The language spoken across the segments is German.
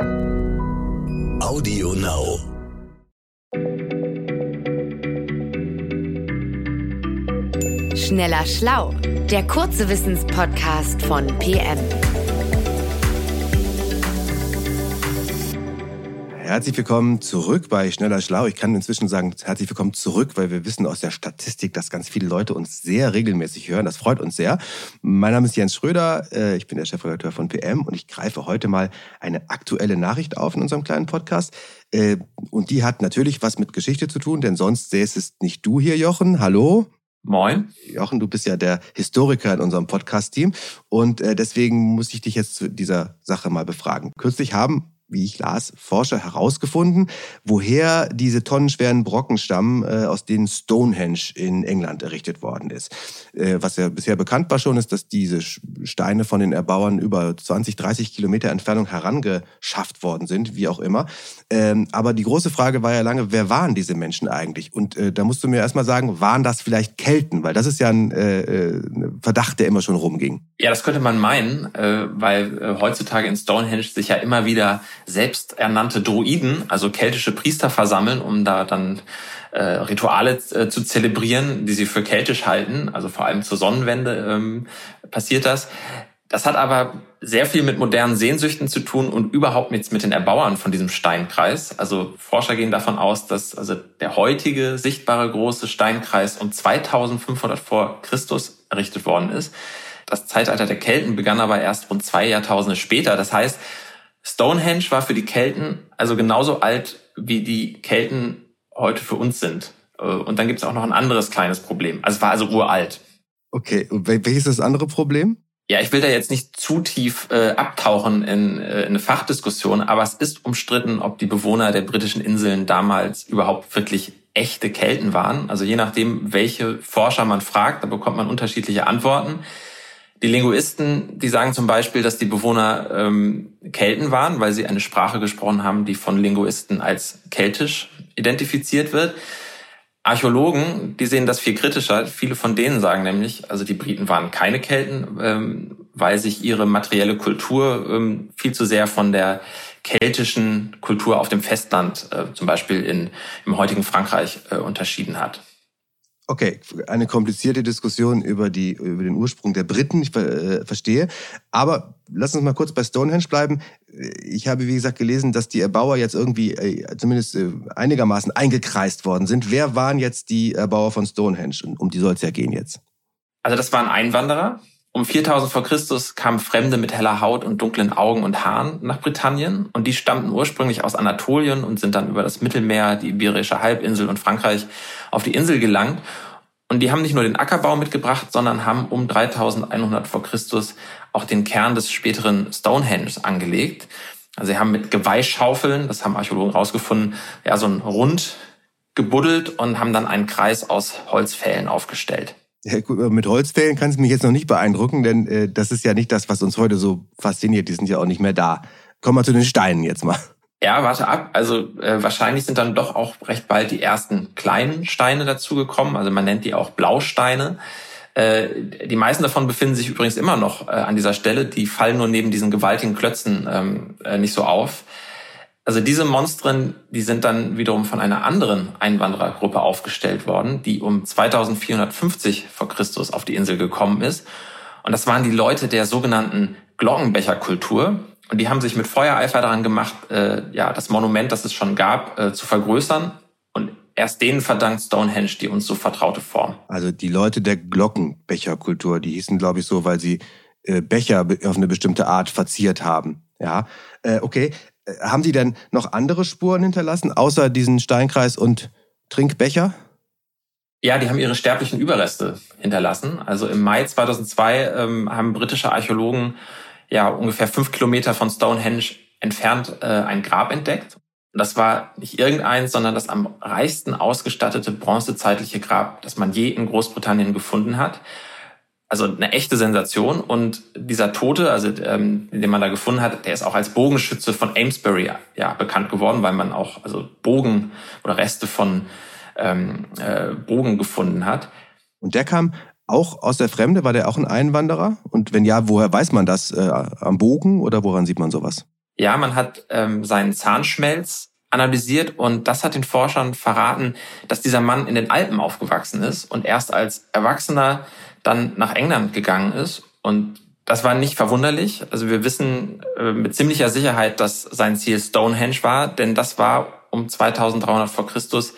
Audio Now. Schneller Schlau, der kurze Wissenspodcast von PM. Herzlich willkommen zurück bei Schneller Schlau. Ich kann inzwischen sagen, herzlich willkommen zurück, weil wir wissen aus der Statistik, dass ganz viele Leute uns sehr regelmäßig hören. Das freut uns sehr. Mein Name ist Jens Schröder, äh, ich bin der Chefredakteur von PM und ich greife heute mal eine aktuelle Nachricht auf in unserem kleinen Podcast. Äh, und die hat natürlich was mit Geschichte zu tun, denn sonst säßest es nicht du hier, Jochen. Hallo. Moin. Jochen, du bist ja der Historiker in unserem Podcast-Team und äh, deswegen muss ich dich jetzt zu dieser Sache mal befragen. Kürzlich haben wie ich las, Forscher herausgefunden, woher diese tonnenschweren Brocken stammen, äh, aus denen Stonehenge in England errichtet worden ist. Äh, was ja bisher bekannt war schon, ist, dass diese Steine von den Erbauern über 20, 30 Kilometer Entfernung herangeschafft worden sind, wie auch immer. Ähm, aber die große Frage war ja lange, wer waren diese Menschen eigentlich? Und äh, da musst du mir erstmal sagen, waren das vielleicht Kelten? Weil das ist ja ein Verdacht, der immer schon rumging. Ja, das könnte man meinen, weil heutzutage in Stonehenge sich ja immer wieder selbsternannte Druiden, also keltische Priester versammeln, um da dann äh, Rituale äh, zu zelebrieren, die sie für keltisch halten. Also vor allem zur Sonnenwende ähm, passiert das. Das hat aber sehr viel mit modernen Sehnsüchten zu tun und überhaupt nichts mit den Erbauern von diesem Steinkreis. Also Forscher gehen davon aus, dass also der heutige sichtbare große Steinkreis um 2500 vor Christus errichtet worden ist. Das Zeitalter der Kelten begann aber erst rund zwei Jahrtausende später. Das heißt, Stonehenge war für die Kelten also genauso alt, wie die Kelten heute für uns sind. Äh, und dann gibt es auch noch ein anderes kleines Problem. Also es war also uralt. Okay, und welches ist das andere Problem? Ja, ich will da jetzt nicht zu tief äh, abtauchen in, äh, in eine Fachdiskussion, aber es ist umstritten, ob die Bewohner der britischen Inseln damals überhaupt wirklich echte Kelten waren. Also je nachdem, welche Forscher man fragt, da bekommt man unterschiedliche Antworten. Die Linguisten, die sagen zum Beispiel, dass die Bewohner ähm, Kelten waren, weil sie eine Sprache gesprochen haben, die von Linguisten als keltisch identifiziert wird. Archäologen, die sehen das viel kritischer. Viele von denen sagen nämlich, also die Briten waren keine Kelten, ähm, weil sich ihre materielle Kultur ähm, viel zu sehr von der keltischen Kultur auf dem Festland, äh, zum Beispiel in, im heutigen Frankreich, äh, unterschieden hat. Okay, eine komplizierte Diskussion über, die, über den Ursprung der Briten, ich äh, verstehe. Aber lass uns mal kurz bei Stonehenge bleiben. Ich habe, wie gesagt, gelesen, dass die Erbauer jetzt irgendwie äh, zumindest äh, einigermaßen eingekreist worden sind. Wer waren jetzt die Erbauer von Stonehenge? Um die soll es ja gehen jetzt. Also das waren Einwanderer. Um 4000 vor Christus kamen Fremde mit heller Haut und dunklen Augen und Haaren nach Britannien. Und die stammten ursprünglich aus Anatolien und sind dann über das Mittelmeer, die Iberische Halbinsel und Frankreich auf die Insel gelangt. Und die haben nicht nur den Ackerbau mitgebracht, sondern haben um 3100 vor Christus auch den Kern des späteren Stonehenge angelegt. Also sie haben mit Geweihschaufeln, das haben Archäologen rausgefunden, ja, so ein Rund gebuddelt und haben dann einen Kreis aus Holzpfählen aufgestellt. Mit Holzfällen kann es mich jetzt noch nicht beeindrucken, denn äh, das ist ja nicht das, was uns heute so fasziniert. Die sind ja auch nicht mehr da. Kommen wir zu den Steinen jetzt mal. Ja, warte ab. Also äh, wahrscheinlich sind dann doch auch recht bald die ersten kleinen Steine dazugekommen. Also man nennt die auch Blausteine. Äh, die meisten davon befinden sich übrigens immer noch äh, an dieser Stelle. Die fallen nur neben diesen gewaltigen Klötzen ähm, äh, nicht so auf. Also diese Monstren, die sind dann wiederum von einer anderen Einwanderergruppe aufgestellt worden, die um 2450 vor Christus auf die Insel gekommen ist. Und das waren die Leute der sogenannten Glockenbecherkultur. Und die haben sich mit Feuereifer daran gemacht, äh, ja, das Monument, das es schon gab, äh, zu vergrößern. Und erst denen verdankt Stonehenge die uns so vertraute Form. Also die Leute der Glockenbecherkultur, die hießen, glaube ich, so, weil sie äh, Becher auf eine bestimmte Art verziert haben. Ja, äh, okay. Äh, haben die denn noch andere Spuren hinterlassen, außer diesen Steinkreis und Trinkbecher? Ja, die haben ihre sterblichen Überreste hinterlassen. Also im Mai 2002 ähm, haben britische Archäologen ja ungefähr fünf Kilometer von Stonehenge entfernt äh, ein Grab entdeckt. Und das war nicht irgendeins, sondern das am reichsten ausgestattete bronzezeitliche Grab, das man je in Großbritannien gefunden hat. Also eine echte Sensation. Und dieser Tote, also ähm, den man da gefunden hat, der ist auch als Bogenschütze von Amesbury ja bekannt geworden, weil man auch also Bogen oder Reste von ähm, äh, Bogen gefunden hat. Und der kam auch aus der Fremde? War der auch ein Einwanderer? Und wenn ja, woher weiß man das? Äh, am Bogen oder woran sieht man sowas? Ja, man hat ähm, seinen Zahnschmelz analysiert und das hat den Forschern verraten, dass dieser Mann in den Alpen aufgewachsen ist und erst als Erwachsener dann nach England gegangen ist. Und das war nicht verwunderlich. Also wir wissen äh, mit ziemlicher Sicherheit, dass sein Ziel Stonehenge war, denn das war um 2300 vor Christus,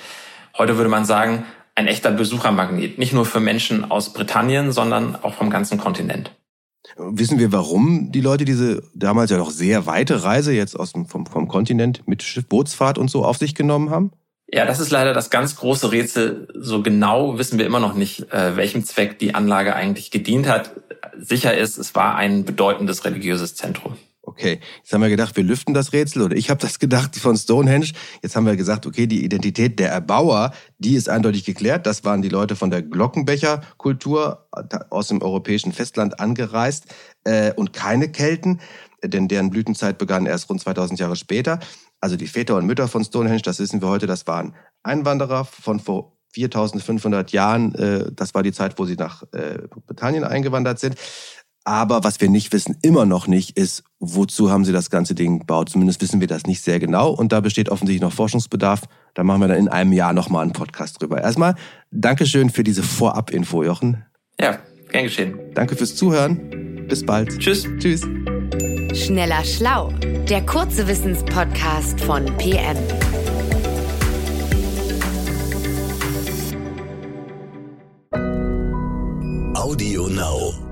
heute würde man sagen, ein echter Besuchermagnet. Nicht nur für Menschen aus Britannien, sondern auch vom ganzen Kontinent. Wissen wir, warum die Leute diese damals ja doch sehr weite Reise jetzt aus dem, vom, vom Kontinent mit Schiffbootsfahrt und so auf sich genommen haben? Ja, das ist leider das ganz große Rätsel. So genau wissen wir immer noch nicht, äh, welchem Zweck die Anlage eigentlich gedient hat. Sicher ist, es war ein bedeutendes religiöses Zentrum. Okay, jetzt haben wir gedacht, wir lüften das Rätsel oder ich habe das gedacht von Stonehenge. Jetzt haben wir gesagt, okay, die Identität der Erbauer, die ist eindeutig geklärt. Das waren die Leute von der Glockenbecherkultur aus dem europäischen Festland angereist äh, und keine Kelten, denn deren Blütenzeit begann erst rund 2000 Jahre später. Also die Väter und Mütter von Stonehenge, das wissen wir heute, das waren Einwanderer von vor 4500 Jahren. Äh, das war die Zeit, wo sie nach äh, Britannien eingewandert sind. Aber was wir nicht wissen, immer noch nicht, ist, wozu haben sie das ganze Ding gebaut. Zumindest wissen wir das nicht sehr genau. Und da besteht offensichtlich noch Forschungsbedarf. Da machen wir dann in einem Jahr nochmal einen Podcast drüber. Erstmal, Dankeschön für diese Vorab-Info, Jochen. Ja, gern geschehen. Danke fürs Zuhören. Bis bald. Tschüss. Tschüss. Schneller Schlau, der kurze Wissenspodcast von PM. Audio Now.